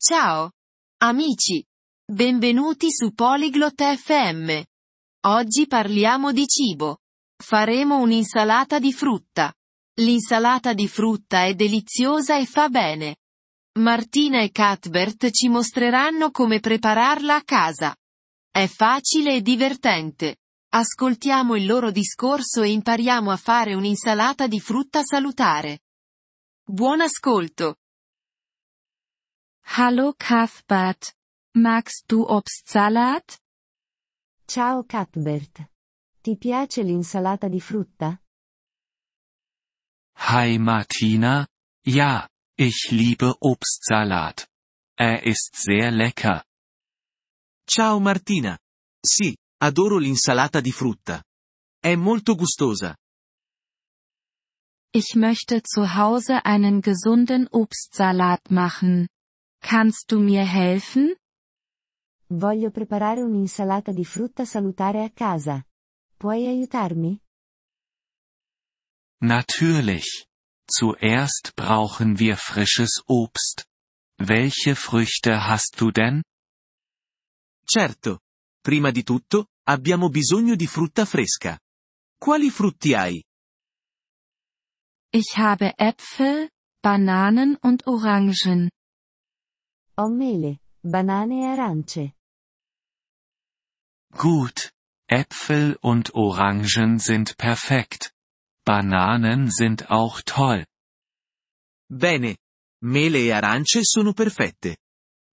Ciao! Amici! Benvenuti su Polyglot FM. Oggi parliamo di cibo. Faremo un'insalata di frutta. L'insalata di frutta è deliziosa e fa bene. Martina e Cuthbert ci mostreranno come prepararla a casa. È facile e divertente. Ascoltiamo il loro discorso e impariamo a fare un'insalata di frutta salutare. Buon ascolto! Hallo Cuthbert. Magst du Obstsalat? Ciao Cuthbert. Ti piace l'insalata di frutta? Hi Martina, ja, ich liebe Obstsalat. Er ist sehr lecker. Ciao Martina. Sì, adoro l'insalata di frutta. È molto gustosa. Ich möchte zu Hause einen gesunden Obstsalat machen. Kannst du mir helfen? Voglio preparare un'insalata di frutta salutare a casa. Puoi aiutarmi? Natürlich. Zuerst brauchen wir frisches Obst. Welche Früchte hast du denn? Certo. Prima di tutto, abbiamo bisogno di frutta fresca. Quali frutti hai? Ich habe Äpfel, Bananen und Orangen. Ho mele, banane e arance. Gut. Äpfel und Orangen sind perfekt. Bananen sind auch toll. Bene. Mele e arance sono perfette.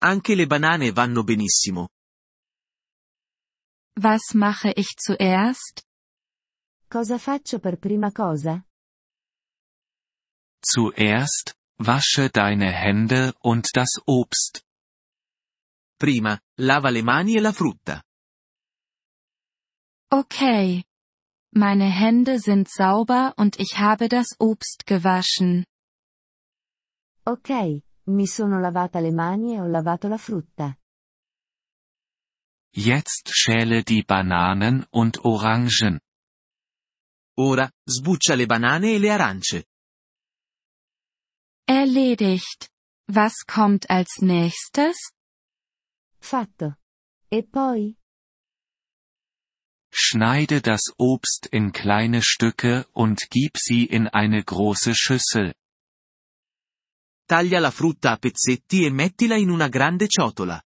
Anche le banane vanno benissimo. Was mache ich zuerst? Cosa faccio per prima cosa? Zuerst, wasche deine Hände und das Obst. Prima, lava le mani e la frutta. Okay. Meine Hände sind sauber und ich habe das Obst gewaschen. Ok, mi sono lavata le mani e ho lavato la frutta. Jetzt schäle die Bananen und Orangen. Ora, sbuccia le banane e le arance. Erledigt. Was kommt als nächstes? Fatto. E poi? Schneide das Obst in kleine Stücke und gib sie in eine große Schüssel. Taglia la frutta a pezzetti e mettila in una grande ciotola.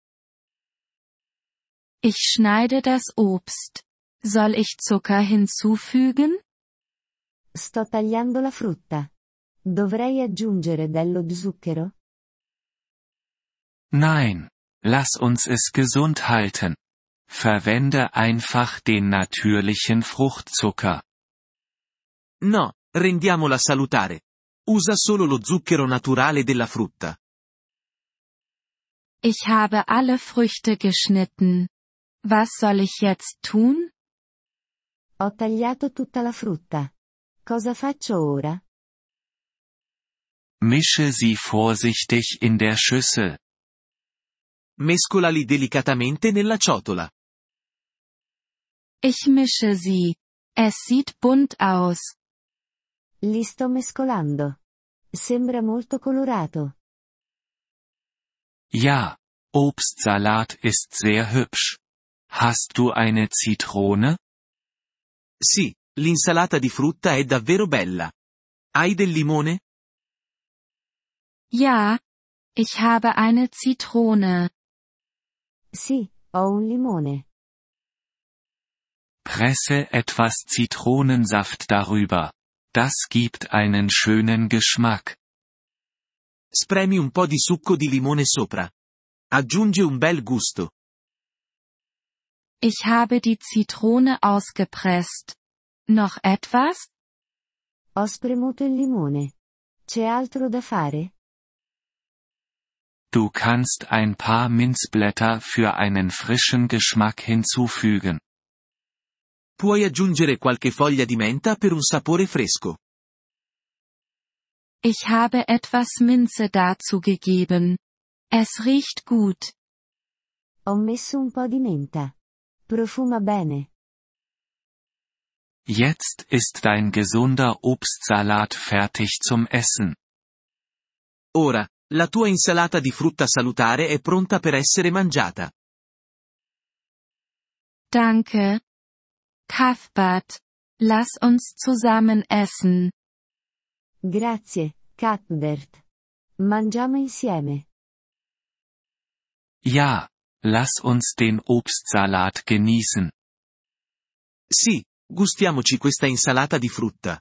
Ich schneide das Obst. Soll ich Zucker hinzufügen? Sto tagliando la frutta. Dovrei aggiungere dello zucchero? Nein. Lass uns es gesund halten. Verwende einfach den natürlichen Fruchtzucker. No, rendiamola salutare. Usa solo lo zucchero naturale della frutta. Ich habe alle Früchte geschnitten. Was soll ich jetzt tun? Ho tagliato tutta la frutta. Cosa faccio ora? Mische sie vorsichtig in der Schüssel. Mescolali delicatamente nella ciotola. Ich mische sie. Es sieht bunt aus. Li sto mescolando. Sembra molto colorato. Ja, Obstsalat ist sehr hübsch. Hast du eine Zitrone? Sì, l'insalata di frutta è davvero bella. Hai del limone? Ja. Ich habe eine Zitrone. Sì, ho un limone. Presse etwas Zitronensaft darüber. Das gibt einen schönen Geschmack. Spremi un po' di succo di limone sopra. Aggiunge un bel gusto. Ich habe die Zitrone ausgepresst. Noch etwas? Ho spremuto il limone. C'è altro da fare? Du kannst ein paar Minzblätter für einen frischen Geschmack hinzufügen. Puoi aggiungere qualche foglia di menta per un sapore fresco. Ich habe etwas Minze dazu gegeben. Es riecht gut. Ho messo un po' di menta. Profuma bene. Jetzt ist dein gesunder Obstsalat fertig zum Essen. Ora, La tua insalata di frutta salutare è pronta per essere mangiata. Danke. Cuthbert. Lass uns zusammen essen. Grazie, Cuthbert. Mangiamo insieme. Ja, lass uns den Obstsalat genießen. Sì, gustiamoci questa insalata di frutta.